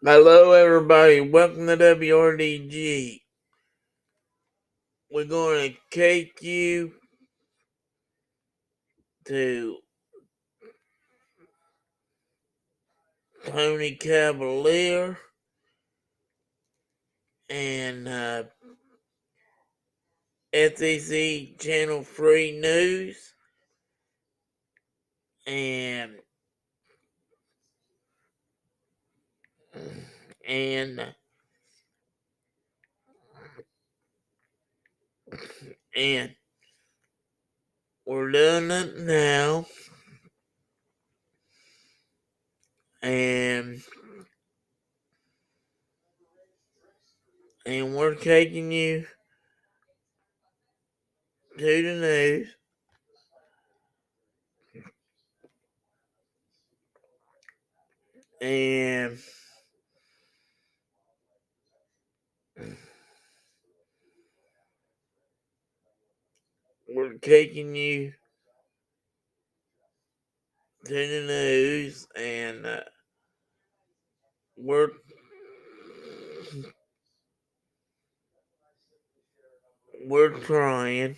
Hello, everybody. Welcome to WRDG. We're going to take you to Tony Cavalier and uh, SEC Channel 3 News and and and we're doing it now. And and we're taking you to the news. And we're taking you to the news and uh, we're we're trying.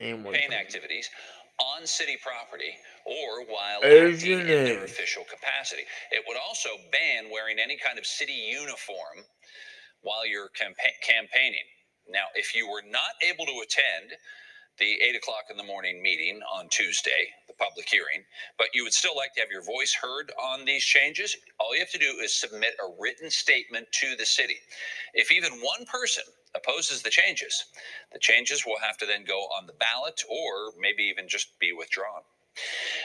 And we're campaign activities on city property or while acting in their official capacity. It would also ban wearing any kind of city uniform while you're campa- campaigning. Now, if you were not able to attend the eight o'clock in the morning meeting on Tuesday, public hearing, but you would still like to have your voice heard on these changes, all you have to do is submit a written statement to the city. If even one person opposes the changes, the changes will have to then go on the ballot or maybe even just be withdrawn.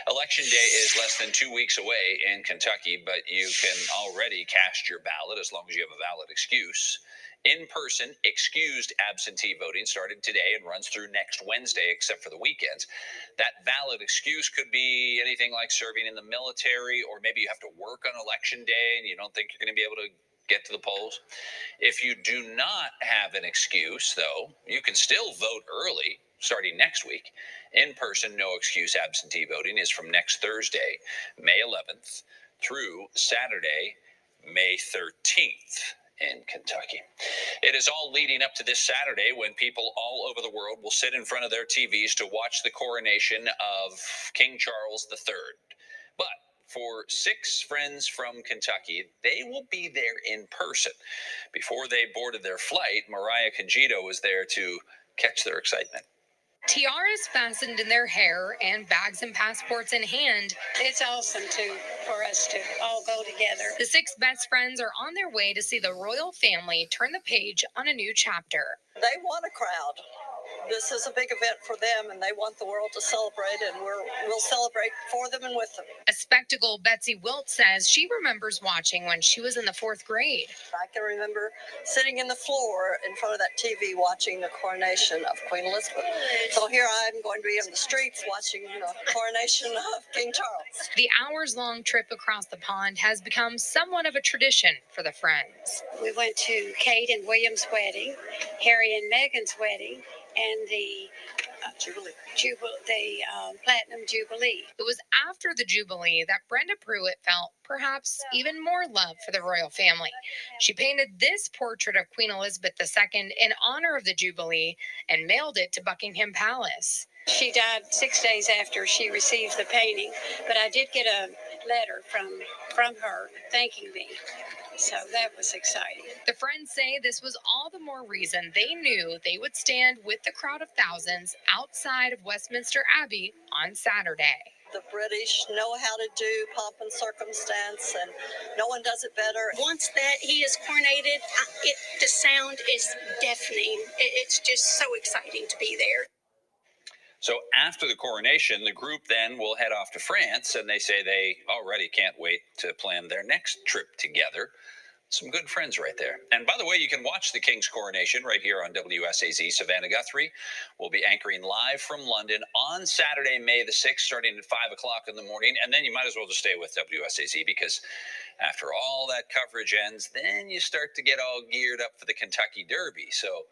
Election day is less than two weeks away in Kentucky, but you can already cast your ballot as long as you have a valid excuse. In person, excused absentee voting started today and runs through next Wednesday, except for the weekends. That valid excuse could be anything like serving in the military, or maybe you have to work on election day and you don't think you're going to be able to get to the polls. If you do not have an excuse, though, you can still vote early starting next week. In person, no excuse absentee voting is from next Thursday, May 11th, through Saturday, May 13th in Kentucky. It is all leading up to this Saturday when people all over the world will sit in front of their TVs to watch the coronation of King Charles III. But for six friends from Kentucky, they will be there in person. Before they boarded their flight, Mariah Conjito was there to catch their excitement. Tiaras fastened in their hair and bags and passports in hand, It's awesome to for us to all go together. the six best friends are on their way to see the royal family turn the page on a new chapter. they want a crowd. This is a big event for them, and they want the world to celebrate, and we're, we'll celebrate for them and with them. A spectacle Betsy Wilt says she remembers watching when she was in the fourth grade. I can remember sitting in the floor in front of that TV watching the coronation of Queen Elizabeth. So here I'm going to be in the streets watching the coronation of King Charles. The hours long trip across the pond has become somewhat of a tradition for the friends. We went to Kate and William's wedding, Harry and Meghan's wedding, and the Jubilee. Jubil- the um, Platinum Jubilee. It was after the Jubilee that Brenda Pruitt felt perhaps even more love for the royal family. She painted this portrait of Queen Elizabeth II in honor of the Jubilee and mailed it to Buckingham Palace. She died six days after she received the painting, but I did get a letter from from her thanking me. So that was exciting. The friends say this was all the more reason they knew they would stand with the crowd of thousands outside of Westminster Abbey on Saturday. The British know how to do pomp and circumstance, and no one does it better. once that he is coronated, it the sound is deafening. It, it's just so exciting to be there. So after the coronation, the group then will head off to France, and they say they already can't wait to plan their next trip together. Some good friends right there. And by the way, you can watch the King's coronation right here on WSAZ. Savannah Guthrie will be anchoring live from London on Saturday, May the 6th, starting at 5 o'clock in the morning. And then you might as well just stay with WSAZ because after all that coverage ends, then you start to get all geared up for the Kentucky Derby. So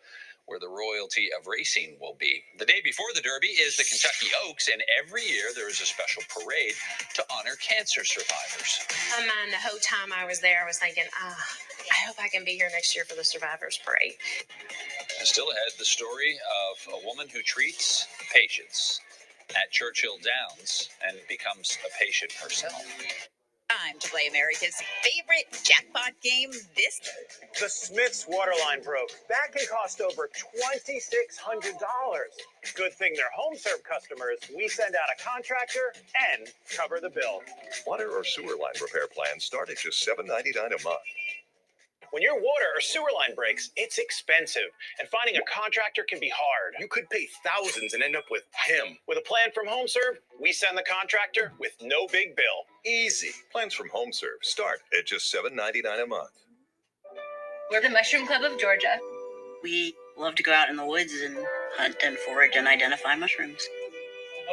where the royalty of racing will be. The day before the Derby is the Kentucky Oaks, and every year there is a special parade to honor cancer survivors. My mind, the whole time I was there, I was thinking, ah, I hope I can be here next year for the Survivors Parade. And still ahead, the story of a woman who treats patients at Churchill Downs and becomes a patient herself. Time to play America's favorite jackpot game this The Smiths water line broke. That can cost over $2,600. Good thing they're HomeServe customers. We send out a contractor and cover the bill. Water or sewer line repair plans start at just $7.99 a month. When your water or sewer line breaks, it's expensive, and finding a contractor can be hard. You could pay thousands and end up with him. With a plan from HomeServe, we send the contractor with no big bill. Easy. Plans from HomeServe start at just $7.99 a month. We're the Mushroom Club of Georgia. We love to go out in the woods and hunt and forage and identify mushrooms.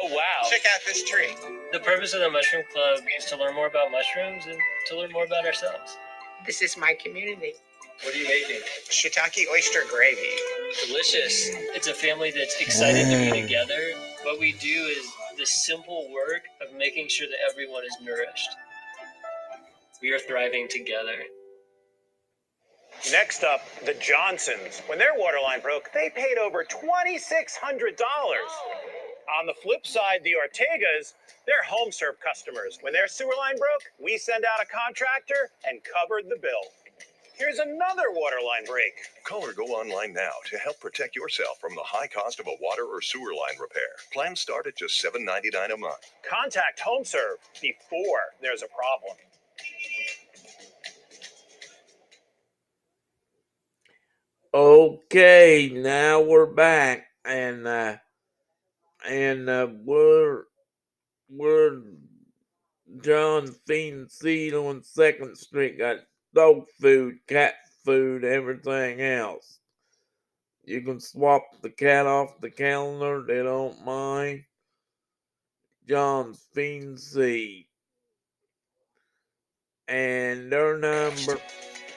Oh, wow. Check out this tree. The purpose of the Mushroom Club is to learn more about mushrooms and to learn more about ourselves. This is my community. What are you making? Shiitake oyster gravy. Delicious. It's a family that's excited to be mm. together. What we do is the simple work of making sure that everyone is nourished. We are thriving together. Next up, the Johnsons. When their water line broke, they paid over $2,600. On the flip side, the Ortegas, they're HomeServe customers. When their sewer line broke, we send out a contractor and covered the bill. Here's another water line break. Call or go online now to help protect yourself from the high cost of a water or sewer line repair. Plans start at just $7.99 a month. Contact HomeServe before there's a problem. Okay, now we're back, and uh, and uh, we're we're John Fiend Seed on Second Street got dog food, cat food, everything else. You can swap the cat off the calendar; they don't mind. John's Fiend Seed, and their number.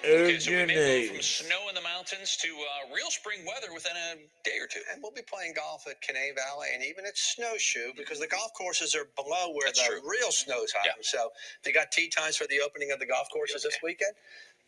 Okay, so we your may move from snow in the mountains to uh, real spring weather within a day or two. And we'll be playing golf at Canaan Valley and even at Snowshoe because the golf courses are below where That's the true. real snow's happen. So if you got tee times for the opening of the golf courses this weekend,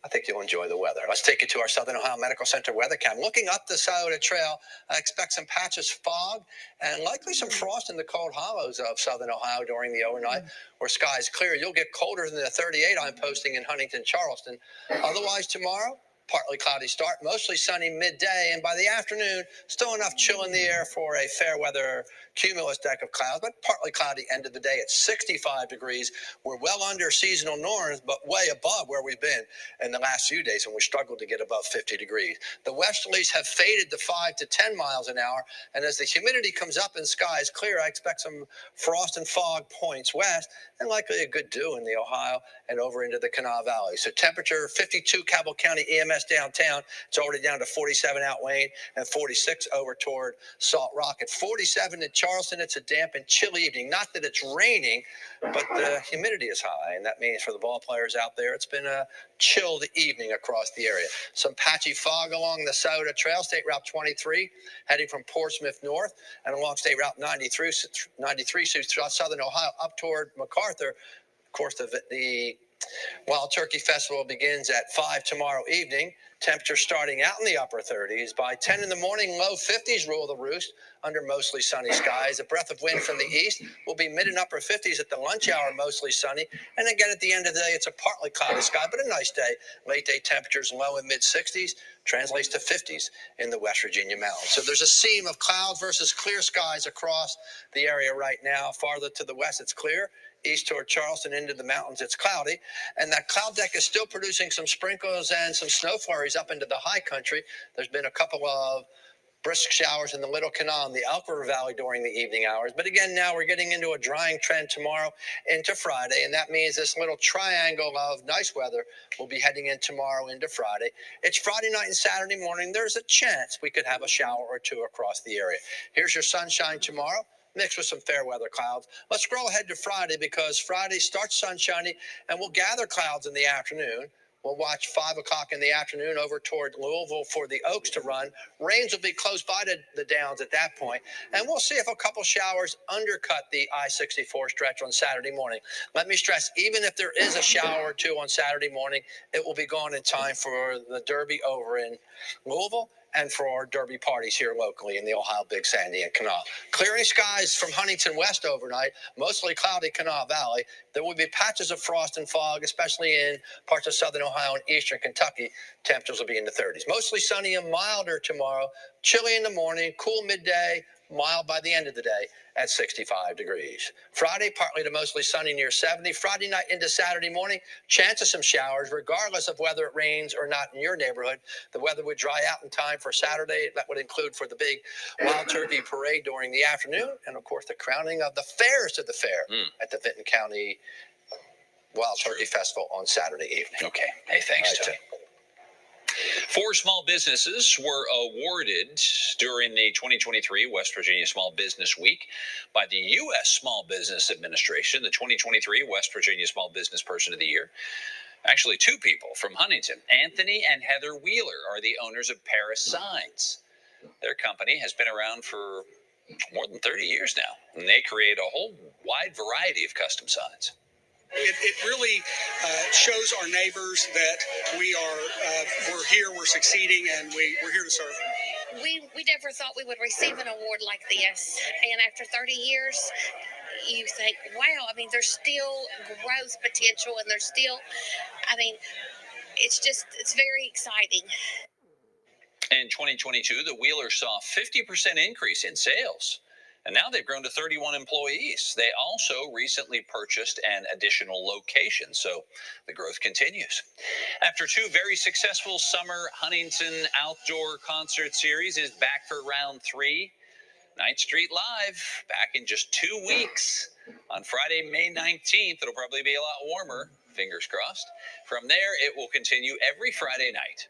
I think you'll enjoy the weather. Let's take you to our Southern Ohio Medical Center weather cam. Looking up the Scioto Trail, I expect some patches fog and likely some mm-hmm. frost in the cold hollows of Southern Ohio during the overnight mm-hmm. where skies clear. You'll get colder than the 38 I'm posting in Huntington, Charleston. Otherwise, tomorrow, partly cloudy start, mostly sunny midday, and by the afternoon, still enough chill in the air for a fair weather cumulus deck of clouds, but partly cloudy end of the day at 65 degrees. We're well under seasonal norms, but way above where we've been in the last few days when we struggled to get above 50 degrees. The westerlies have faded to 5 to 10 miles an hour, and as the humidity comes up and skies clear, I expect some frost and fog points west, and likely a good dew in the Ohio and over into the Kanawha Valley. So temperature 52 Cabell County EMS downtown. It's already down to 47 out Wayne and 46 over toward Salt Rock. At 47 in Charleston, it's a damp and chilly evening. Not that it's raining, but the humidity is high, and that means for the ball players out there, it's been a chilled evening across the area. Some patchy fog along the Scioto Trail, State Route 23, heading from Portsmouth north, and along State Route 93, 93 through Southern Ohio up toward McArthur. Of course, the, the Wild Turkey Festival begins at 5 tomorrow evening. Temperature starting out in the upper 30s. By 10 in the morning, low 50s rule the roost under mostly sunny skies. A breath of wind from the east will be mid and upper 50s at the lunch hour, mostly sunny. And again, at the end of the day, it's a partly cloudy sky, but a nice day. Late day temperatures low and mid 60s translates to 50s in the West Virginia mountains. So there's a seam of clouds versus clear skies across the area right now. Farther to the west, it's clear east toward Charleston into the mountains, it's cloudy. And that cloud deck is still producing some sprinkles and some snow flurries up into the high country. There's been a couple of brisk showers in the Little Kanawha and the Elk River Valley during the evening hours. But again, now we're getting into a drying trend tomorrow into Friday, and that means this little triangle of nice weather will be heading in tomorrow into Friday. It's Friday night and Saturday morning. There's a chance we could have a shower or two across the area. Here's your sunshine tomorrow mixed with some fair weather clouds. Let's scroll ahead to Friday because Friday starts sunshiny and we'll gather clouds in the afternoon. We'll watch 5 o'clock in the afternoon over toward Louisville for the Oaks to run. Rains will be close by to the Downs at that point, and we'll see if a couple showers undercut the I 64 stretch on Saturday morning. Let me stress, even if there is a shower or two on Saturday morning, it will be gone in time for the Derby over in Louisville and for our Derby parties here locally in the Ohio Big Sandy and Kanawha. Clearing skies from Huntington West overnight, mostly cloudy Kanawha Valley. There will be patches of frost and fog, especially in parts of southern Ohio and eastern Kentucky. Temperatures will be in the 30s. Mostly sunny and milder tomorrow. Chilly in the morning, cool midday, mild by the end of the day at 65 degrees. Friday, partly to mostly sunny near 70. Friday night into Saturday morning, chance of some showers, regardless of whether it rains or not in your neighborhood. The weather would dry out in time for Saturday. That would include for the big Wild Turkey Parade during the afternoon, and of course, the crowning of the fairs of the fair hmm. at the Vinton County Wild Turkey Festival on Saturday evening. Okay. Hey, thanks, right, Tony. Four small businesses were awarded during the 2023 West Virginia Small Business Week by the U.S. Small Business Administration, the 2023 West Virginia Small Business Person of the Year. Actually, two people from Huntington, Anthony and Heather Wheeler, are the owners of Paris Signs. Their company has been around for more than 30 years now, and they create a whole wide variety of custom signs. It, it really uh, shows our neighbors that we are uh, we're here, we're succeeding, and we, we're here to serve them. We we never thought we would receive an award like this, and after 30 years, you think, wow. I mean, there's still growth potential, and there's still, I mean, it's just it's very exciting. In 2022, the Wheelers saw a 50% increase in sales. And now they've grown to 31 employees. They also recently purchased an additional location, so the growth continues. After two very successful summer Huntington outdoor concert series is back for round three. Ninth Street Live back in just two weeks on Friday, May 19th. It'll probably be a lot warmer, fingers crossed. From there, it will continue every Friday night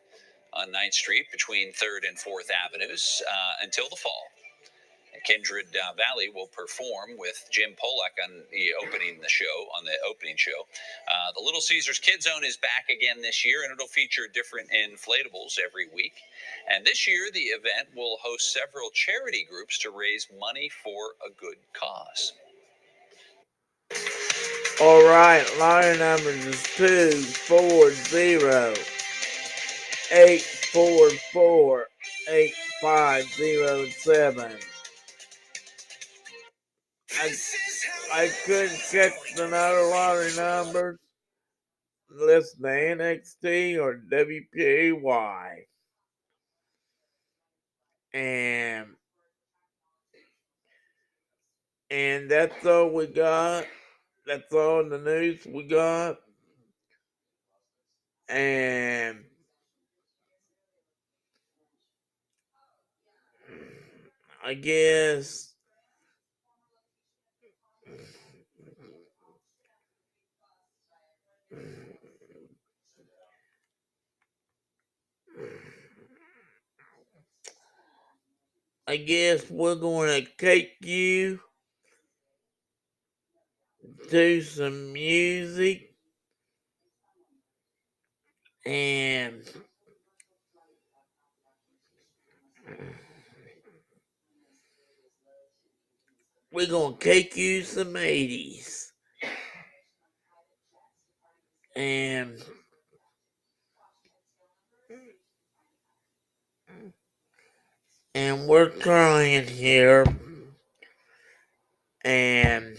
on 9th Street between 3rd and 4th Avenues uh, until the fall. Kindred uh, Valley will perform with Jim Polak on the opening the show on the opening show. Uh, the Little Caesars Kid Zone is back again this year, and it'll feature different inflatables every week. And this year, the event will host several charity groups to raise money for a good cause. All right, line numbers is two four zero eight four four eight five zero seven. I, I couldn't catch the lottery numbers. Listen to NXT or WPAY. And and that's all we got. That's all in the news we got. And I guess I guess we're going to take you to some music and we're going to take you some 80s and and we're trying here and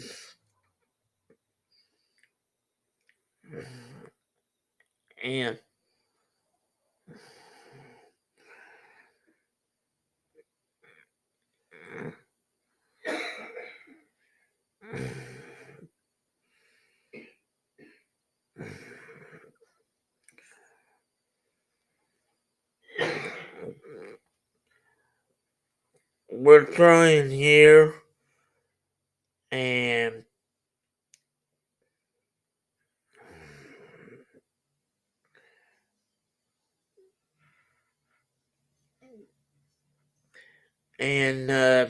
and we're trying here and and uh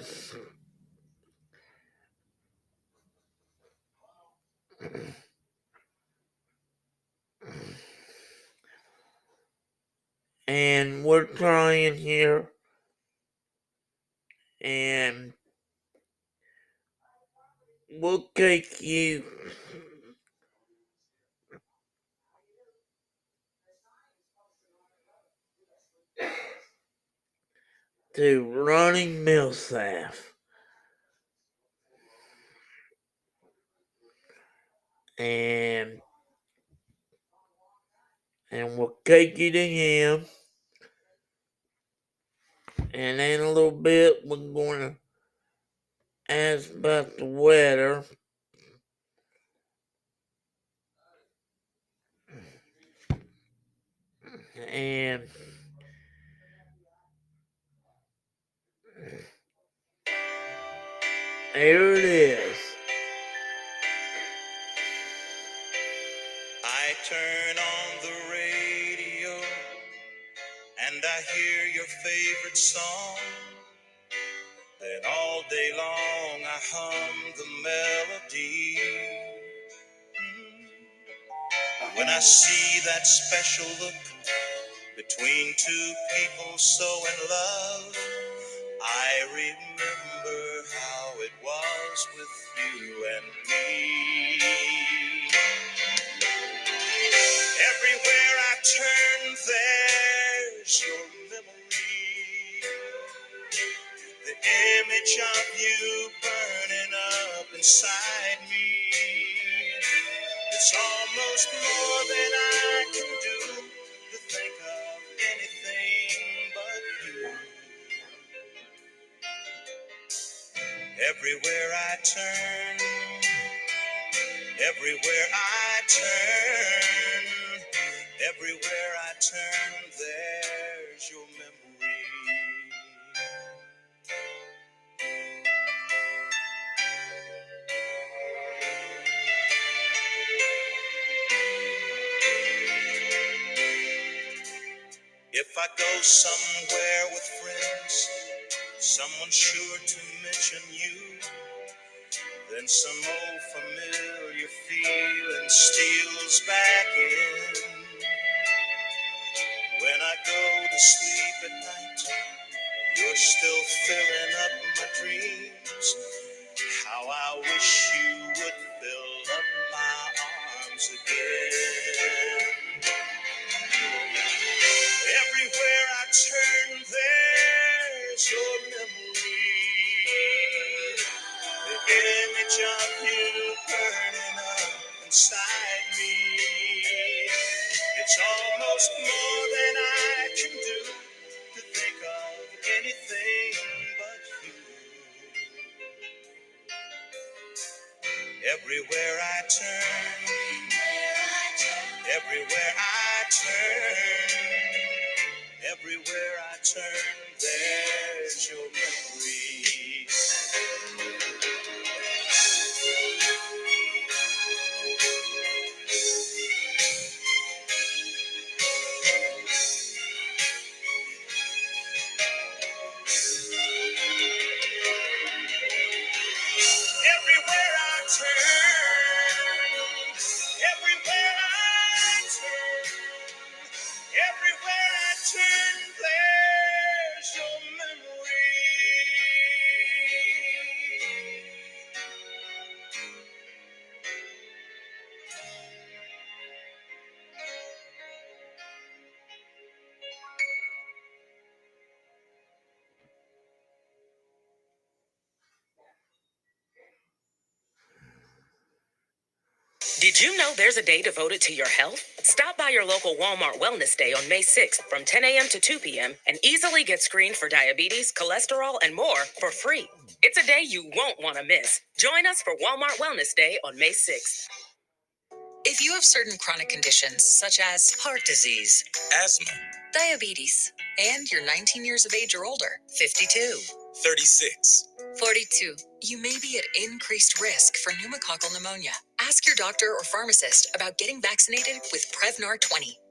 and we're trying here, and we'll take you to Ronnie Milsap. And and we'll take you to him. And in a little bit we're gonna ask about the weather. And there it is. I turn on I hear your favorite song. Then all day long I hum the melody. Mm. When I see that special look between two people so in love, I remember how it was with you and me. Everywhere I turn, there's your memory. The image of you burning up inside me. It's almost more than I can do to think of anything but you. Everywhere I turn, everywhere I turn, everywhere I turn, I go somewhere with friends, someone sure to mention you. Then some old familiar feeling steals back in. When I go to sleep at night, you're still filling up my dreams. How I wish you Did you know there's a day devoted to your health? Stop by your local Walmart Wellness Day on May 6th from 10 a.m. to 2 p.m. and easily get screened for diabetes, cholesterol, and more for free. It's a day you won't want to miss. Join us for Walmart Wellness Day on May 6th. If you have certain chronic conditions such as heart disease, Asthma, diabetes, and you're 19 years of age or older, 52, 36. 42, you may be at increased risk for pneumococcal pneumonia. Ask your doctor or pharmacist about getting vaccinated with Prevnar 20.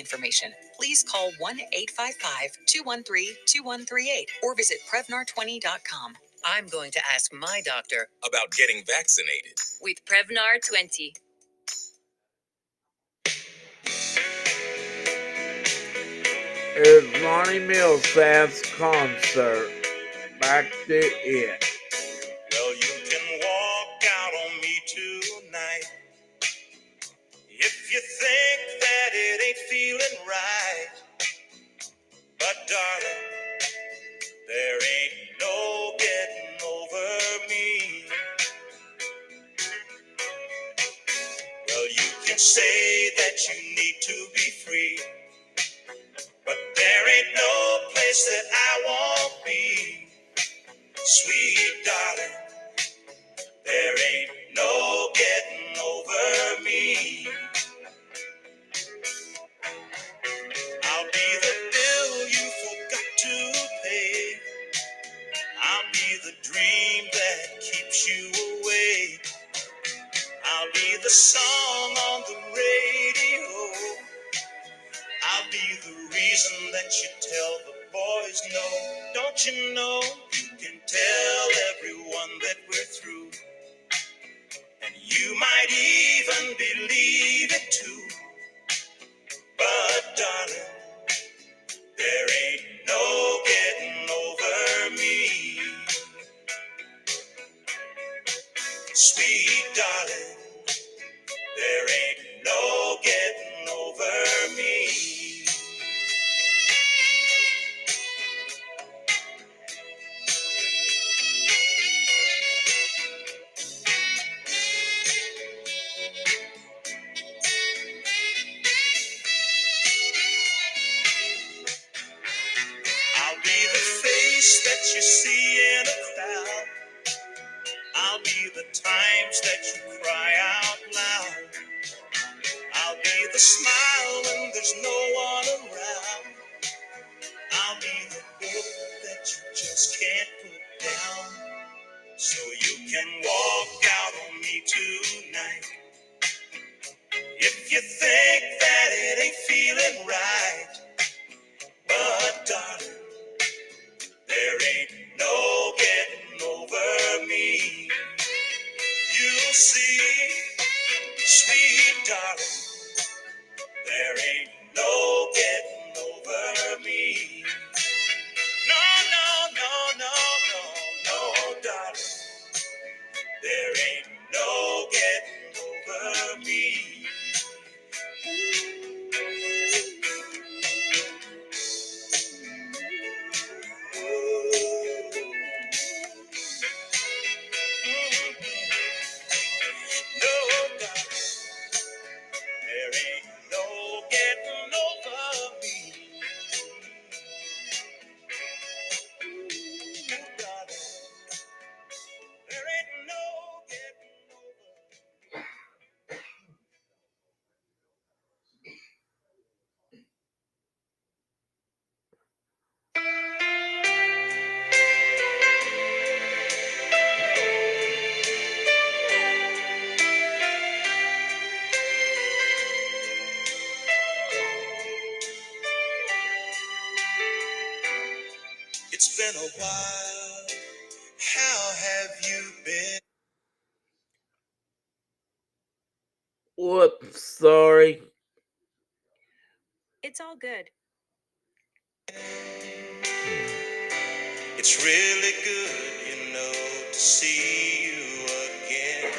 information, please call 1 855 213 2138 or visit Prevnar20.com. I'm going to ask my doctor about getting vaccinated. With Prevnar 20. It's Ronnie Milsap's concert. Back to it. Ain't feeling right. Be the reason that you tell the boys no. Don't you know you can tell everyone that we're through? And you might even believe it too. The times that you cry out loud. I'll be the smile when there's no one around. I'll be the book that you just can't put down. So you can walk out on me tonight. If you think that it ain't feeling right. Sweet Whoops, sorry. It's all good. It's really good, you know, to see you again.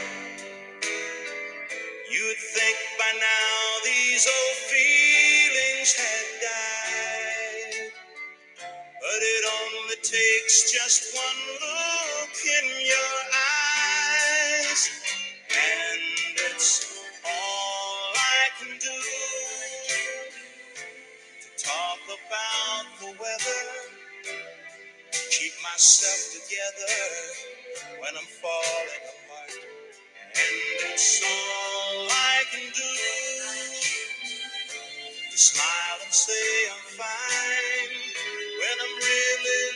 You'd think by now these old feelings had died. But it only takes just one look in your eyes. And myself together when I'm falling apart. And it's all I can do to smile and say I'm fine when I'm really.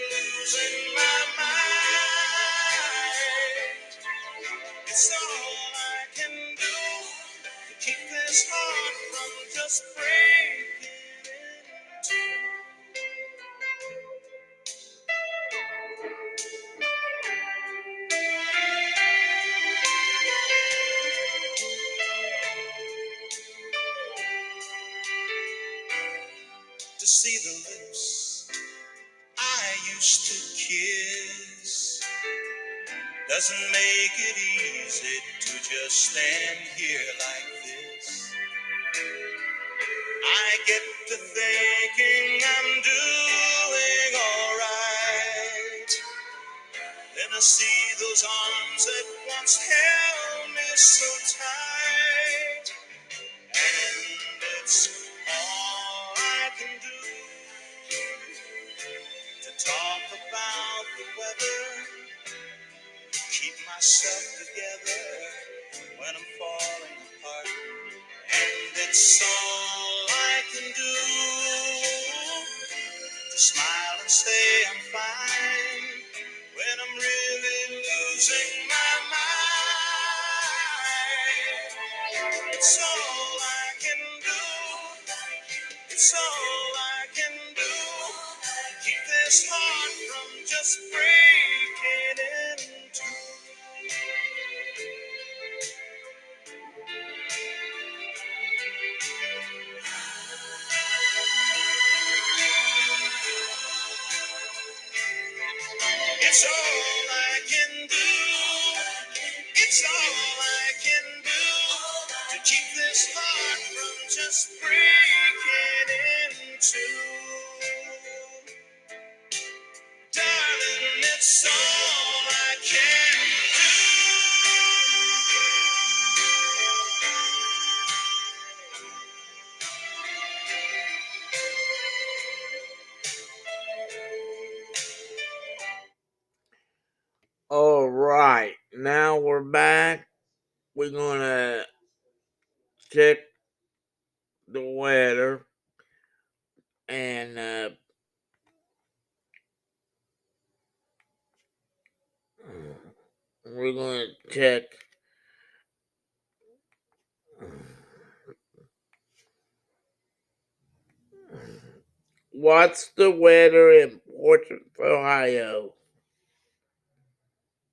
What's the weather in Portland, Ohio?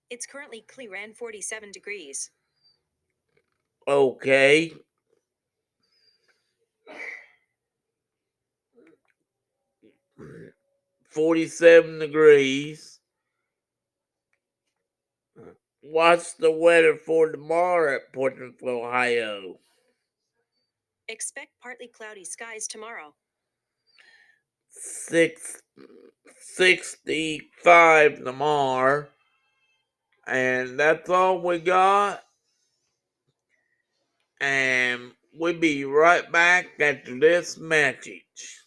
It's currently clear and 47 degrees. Okay. Forty-seven degrees. What's the weather for tomorrow at Portland, Ohio? Expect partly cloudy skies tomorrow six, 65 tomorrow. And that's all we got. And we'll be right back after this message.